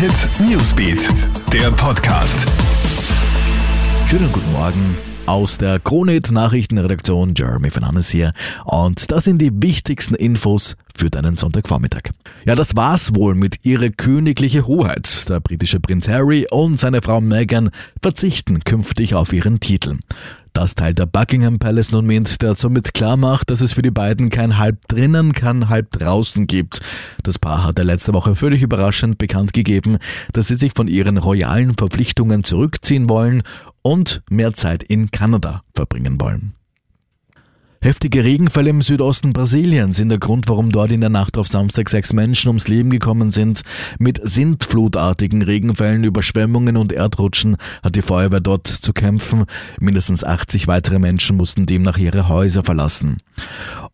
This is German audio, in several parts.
Hit Newsbeat, der Podcast. Schönen guten Morgen aus der Kronit Nachrichtenredaktion. Jeremy Fernandes hier. Und das sind die wichtigsten Infos für deinen Sonntagvormittag. Ja, das war's wohl mit ihrer königliche Hoheit. Der britische Prinz Harry und seine Frau Meghan verzichten künftig auf ihren Titel. Das teilt der Buckingham Palace nun mit, der somit klar macht, dass es für die beiden kein halb drinnen, kein halb draußen gibt. Das Paar hatte letzte Woche völlig überraschend bekannt gegeben, dass sie sich von ihren royalen Verpflichtungen zurückziehen wollen und mehr Zeit in Kanada verbringen wollen. Heftige Regenfälle im Südosten Brasiliens sind der Grund, warum dort in der Nacht auf Samstag sechs Menschen ums Leben gekommen sind. Mit sintflutartigen Regenfällen, Überschwemmungen und Erdrutschen hat die Feuerwehr dort zu kämpfen. Mindestens 80 weitere Menschen mussten demnach ihre Häuser verlassen.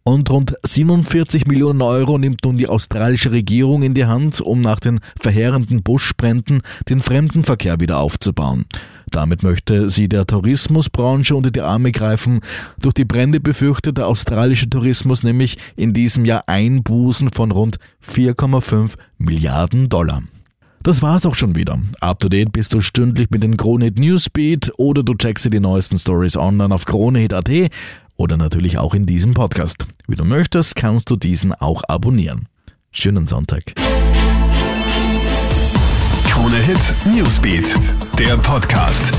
Und rund 47 Millionen Euro nimmt nun die australische Regierung in die Hand, um nach den verheerenden Buschbränden den Fremdenverkehr wieder aufzubauen. Damit möchte sie der Tourismusbranche unter die Arme greifen. Durch die Brände befürchtet der australische Tourismus nämlich in diesem Jahr Einbußen von rund 4,5 Milliarden Dollar. Das war's auch schon wieder. Up to date bist du stündlich mit den Kronehit Newsbeat oder du checkst dir die neuesten Stories online auf kronehit.at oder natürlich auch in diesem Podcast. Wie du möchtest, kannst du diesen auch abonnieren. Schönen Sonntag. Krone Hit Newsbeat, der Podcast.